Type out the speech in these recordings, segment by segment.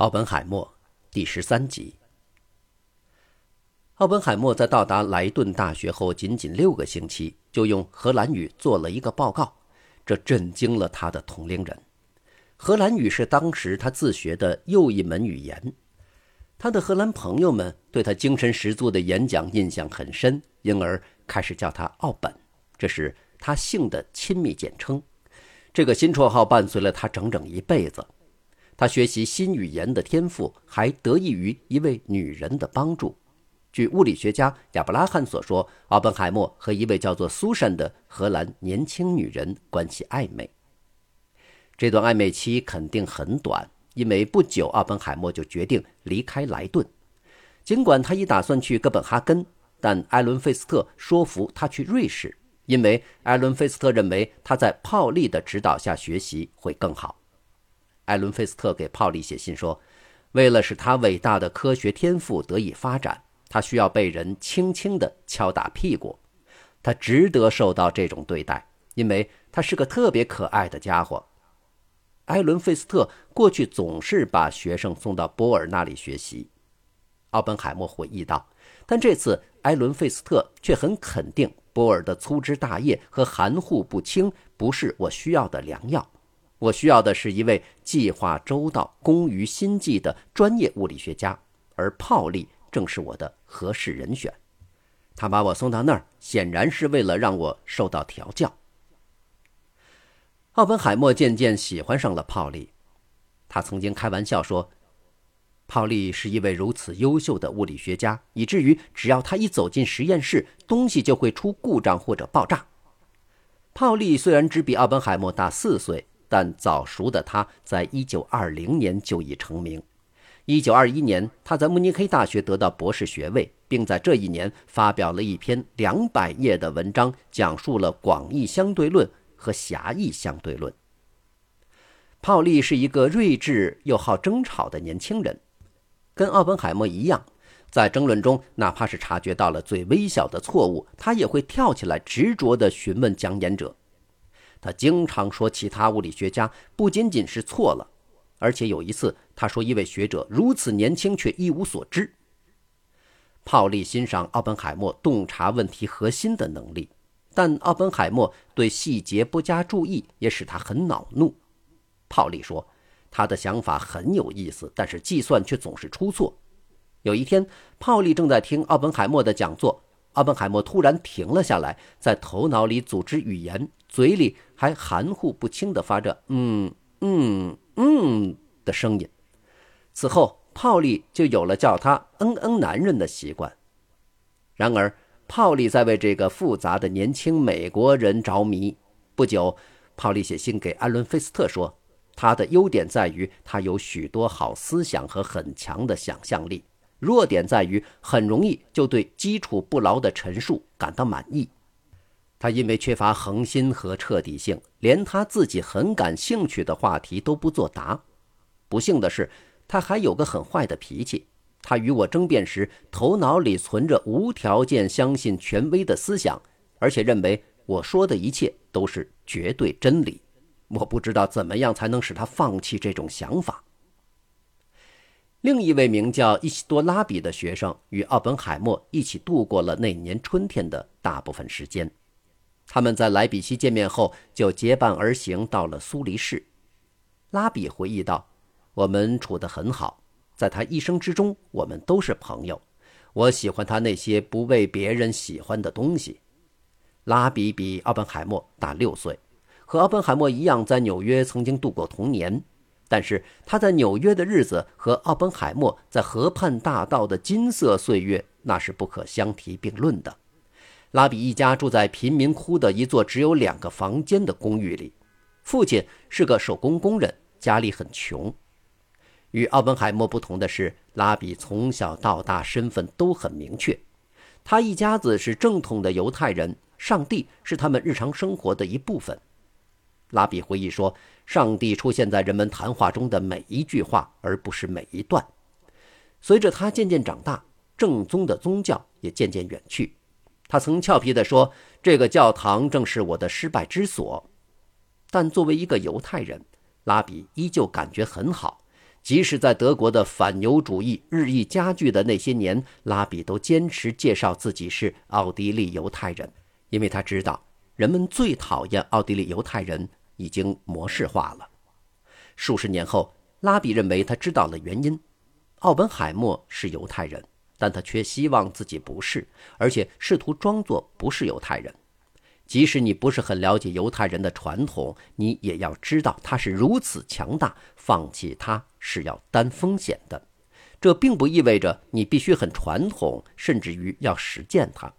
奥本海默第十三集。奥本海默在到达莱顿大学后，仅仅六个星期就用荷兰语做了一个报告，这震惊了他的同龄人。荷兰语是当时他自学的又一门语言，他的荷兰朋友们对他精神十足的演讲印象很深，因而开始叫他奥本，这是他姓的亲密简称。这个新绰号伴随了他整整一辈子。他学习新语言的天赋还得益于一位女人的帮助。据物理学家亚伯拉罕所说，奥本海默和一位叫做苏珊的荷兰年轻女人关系暧昧。这段暧昧期肯定很短，因为不久奥本海默就决定离开莱顿。尽管他已打算去哥本哈根，但艾伦·费斯特说服他去瑞士，因为艾伦·费斯特认为他在泡利的指导下学习会更好。艾伦·费斯特给泡利写信说：“为了使他伟大的科学天赋得以发展，他需要被人轻轻地敲打屁股。他值得受到这种对待，因为他是个特别可爱的家伙。”艾伦·费斯特过去总是把学生送到波尔那里学习，奥本海默回忆道。但这次艾伦·费斯特却很肯定，波尔的粗枝大叶和含糊不清不是我需要的良药。我需要的是一位计划周到、工于心计的专业物理学家，而泡利正是我的合适人选。他把我送到那儿，显然是为了让我受到调教。奥本海默渐渐喜欢上了泡利，他曾经开玩笑说：“泡利是一位如此优秀的物理学家，以至于只要他一走进实验室，东西就会出故障或者爆炸。”泡利虽然只比奥本海默大四岁。但早熟的他，在一九二零年就已成名。一九二一年，他在慕尼黑大学得到博士学位，并在这一年发表了一篇两百页的文章，讲述了广义相对论和狭义相对论。泡利是一个睿智又好争吵的年轻人，跟奥本海默一样，在争论中，哪怕是察觉到了最微小的错误，他也会跳起来，执着地询问讲演者。他经常说，其他物理学家不仅仅是错了，而且有一次他说，一位学者如此年轻却一无所知。泡利欣赏奥本海默洞察问题核心的能力，但奥本海默对细节不加注意也使他很恼怒。泡利说，他的想法很有意思，但是计算却总是出错。有一天，泡利正在听奥本海默的讲座。奥本海默突然停了下来，在头脑里组织语言，嘴里还含糊不清地发着“嗯嗯嗯”的声音。此后，泡利就有了叫他“嗯嗯男人”的习惯。然而，泡利在为这个复杂的年轻美国人着迷。不久，泡利写信给艾伦·费斯特说：“他的优点在于他有许多好思想和很强的想象力。”弱点在于很容易就对基础不牢的陈述感到满意。他因为缺乏恒心和彻底性，连他自己很感兴趣的话题都不作答。不幸的是，他还有个很坏的脾气。他与我争辩时，头脑里存着无条件相信权威的思想，而且认为我说的一切都是绝对真理。我不知道怎么样才能使他放弃这种想法。另一位名叫伊西多拉比的学生与奥本海默一起度过了那年春天的大部分时间。他们在莱比锡见面后，就结伴而行到了苏黎世。拉比回忆道：“我们处得很好，在他一生之中，我们都是朋友。我喜欢他那些不为别人喜欢的东西。”拉比比奥本海默大六岁，和奥本海默一样，在纽约曾经度过童年。但是他在纽约的日子和奥本海默在河畔大道的金色岁月，那是不可相提并论的。拉比一家住在贫民窟的一座只有两个房间的公寓里，父亲是个手工工人，家里很穷。与奥本海默不同的是，拉比从小到大身份都很明确，他一家子是正统的犹太人，上帝是他们日常生活的一部分。拉比回忆说。上帝出现在人们谈话中的每一句话，而不是每一段。随着他渐渐长大，正宗的宗教也渐渐远去。他曾俏皮地说：“这个教堂正是我的失败之所。”但作为一个犹太人，拉比依旧感觉很好。即使在德国的反犹主义日益加剧的那些年，拉比都坚持介绍自己是奥地利犹太人，因为他知道人们最讨厌奥地利犹太人已经模式化了。数十年后，拉比认为他知道了原因：奥本海默是犹太人，但他却希望自己不是，而且试图装作不是犹太人。即使你不是很了解犹太人的传统，你也要知道他是如此强大，放弃他是要担风险的。这并不意味着你必须很传统，甚至于要实践它。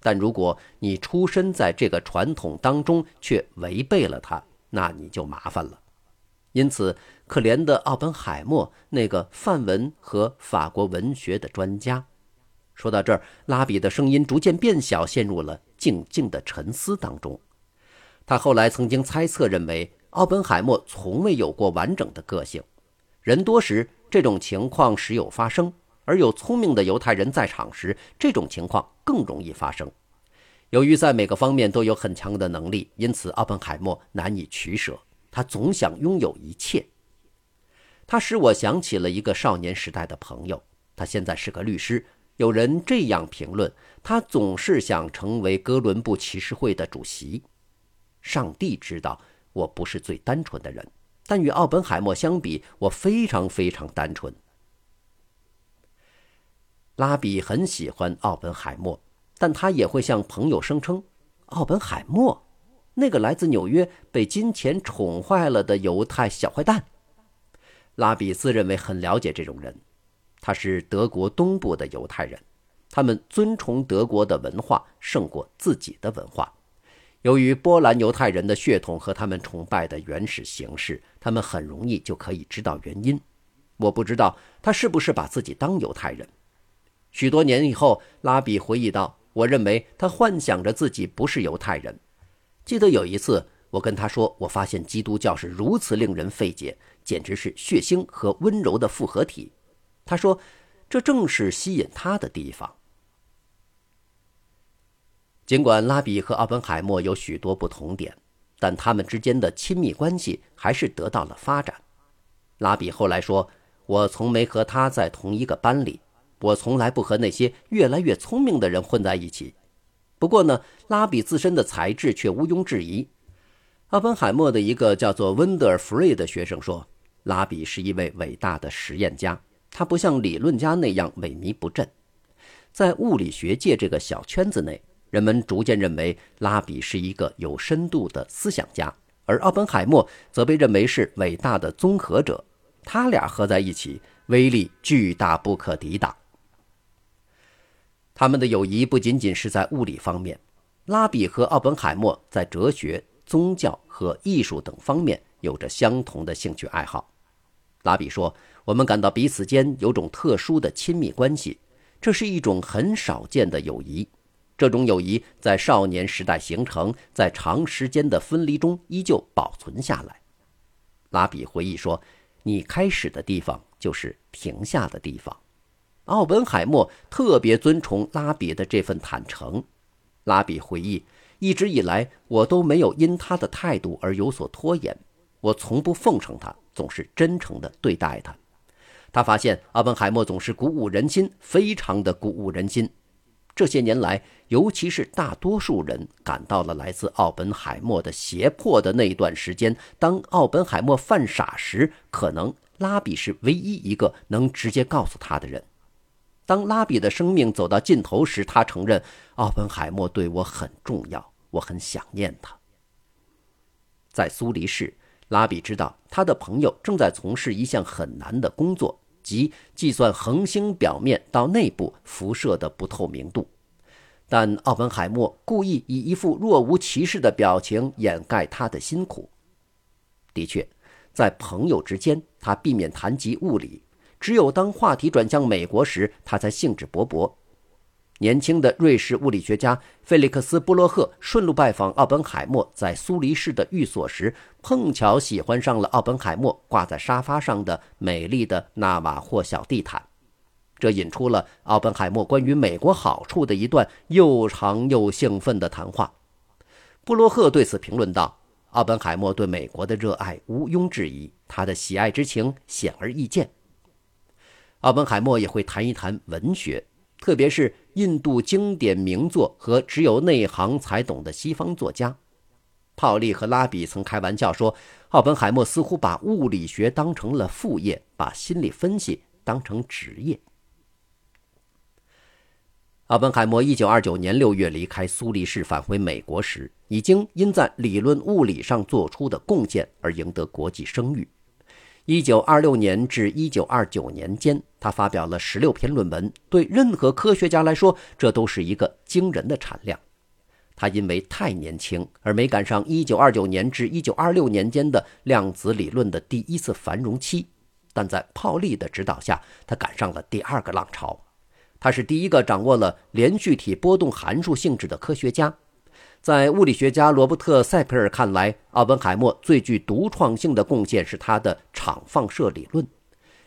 但如果你出身在这个传统当中，却违背了它，那你就麻烦了。因此，可怜的奥本海默，那个范文和法国文学的专家。说到这儿，拉比的声音逐渐变小，陷入了静静的沉思当中。他后来曾经猜测认为，奥本海默从未有过完整的个性。人多时，这种情况时有发生；而有聪明的犹太人在场时，这种情况更容易发生。由于在每个方面都有很强的能力，因此奥本海默难以取舍。他总想拥有一切。他使我想起了一个少年时代的朋友，他现在是个律师。有人这样评论：他总是想成为哥伦布骑士会的主席。上帝知道我不是最单纯的人，但与奥本海默相比，我非常非常单纯。拉比很喜欢奥本海默，但他也会向朋友声称：奥本海默，那个来自纽约、被金钱宠坏了的犹太小坏蛋。拉比自认为很了解这种人。他是德国东部的犹太人，他们尊崇德国的文化胜过自己的文化。由于波兰犹太人的血统和他们崇拜的原始形式，他们很容易就可以知道原因。我不知道他是不是把自己当犹太人。许多年以后，拉比回忆道：“我认为他幻想着自己不是犹太人。记得有一次，我跟他说，我发现基督教是如此令人费解，简直是血腥和温柔的复合体。”他说：“这正是吸引他的地方。”尽管拉比和奥本海默有许多不同点，但他们之间的亲密关系还是得到了发展。拉比后来说：“我从没和他在同一个班里，我从来不和那些越来越聪明的人混在一起。”不过呢，拉比自身的才智却毋庸置疑。奥本海默的一个叫做温德尔·弗瑞的学生说：“拉比是一位伟大的实验家。”他不像理论家那样萎靡不振，在物理学界这个小圈子内，人们逐渐认为拉比是一个有深度的思想家，而奥本海默则被认为是伟大的综合者。他俩合在一起，威力巨大不可抵挡。他们的友谊不仅仅是在物理方面，拉比和奥本海默在哲学、宗教和艺术等方面有着相同的兴趣爱好。拉比说。我们感到彼此间有种特殊的亲密关系，这是一种很少见的友谊。这种友谊在少年时代形成，在长时间的分离中依旧保存下来。拉比回忆说：“你开始的地方就是停下的地方。”奥本海默特别尊崇拉比的这份坦诚。拉比回忆：“一直以来，我都没有因他的态度而有所拖延，我从不奉承他，总是真诚地对待他。”他发现奥本海默总是鼓舞人心，非常的鼓舞人心。这些年来，尤其是大多数人感到了来自奥本海默的胁迫的那一段时间，当奥本海默犯傻时，可能拉比是唯一一个能直接告诉他的人。当拉比的生命走到尽头时，他承认奥本海默对我很重要，我很想念他。在苏黎世。拉比知道他的朋友正在从事一项很难的工作，即计算恒星表面到内部辐射的不透明度。但奥本海默故意以一副若无其事的表情掩盖他的辛苦。的确，在朋友之间，他避免谈及物理；只有当话题转向美国时，他才兴致勃勃。年轻的瑞士物理学家费利克斯·布洛赫顺路拜访奥本海默在苏黎世的寓所时，碰巧喜欢上了奥本海默挂在沙发上的美丽的纳瓦霍小地毯，这引出了奥本海默关于美国好处的一段又长又兴奋的谈话。布洛赫对此评论道：“奥本海默对美国的热爱毋庸置疑，他的喜爱之情显而易见。奥本海默也会谈一谈文学，特别是印度经典名作和只有内行才懂的西方作家。泡利和拉比曾开玩笑说，奥本海默似乎把物理学当成了副业，把心理分析当成职业。奥本海默一九二九年六月离开苏黎世返回美国时，已经因在理论物理上做出的贡献而赢得国际声誉。一九二六年至一九二九年间，他发表了十六篇论文，对任何科学家来说，这都是一个惊人的产量。他因为太年轻而没赶上一九二九年至一九二六年间的量子理论的第一次繁荣期，但在泡利的指导下，他赶上了第二个浪潮。他是第一个掌握了连续体波动函数性质的科学家。在物理学家罗伯特·塞佩尔看来，奥本海默最具独创性的贡献是他的场放射理论。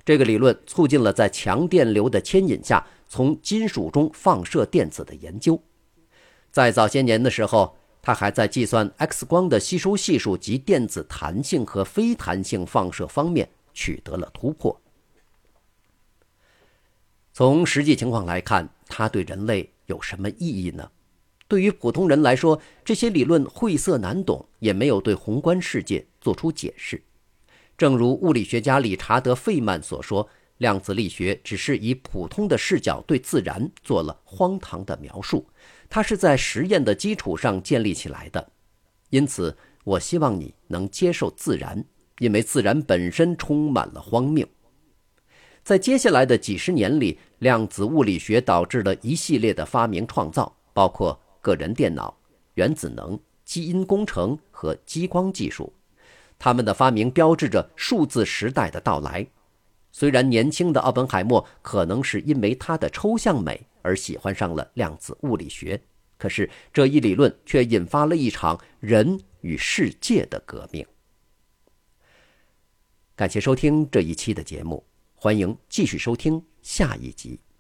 这个理论促进了在强电流的牵引下从金属中放射电子的研究。在早些年的时候，他还在计算 X 光的吸收系数及电子弹性和非弹性放射方面取得了突破。从实际情况来看，它对人类有什么意义呢？对于普通人来说，这些理论晦涩难懂，也没有对宏观世界做出解释。正如物理学家理查德·费曼所说，量子力学只是以普通的视角对自然做了荒唐的描述，它是在实验的基础上建立起来的。因此，我希望你能接受自然，因为自然本身充满了荒谬。在接下来的几十年里，量子物理学导致了一系列的发明创造，包括个人电脑、原子能、基因工程和激光技术。他们的发明标志着数字时代的到来。虽然年轻的奥本海默可能是因为他的抽象美而喜欢上了量子物理学，可是这一理论却引发了一场人与世界的革命。感谢收听这一期的节目。欢迎继续收听下一集。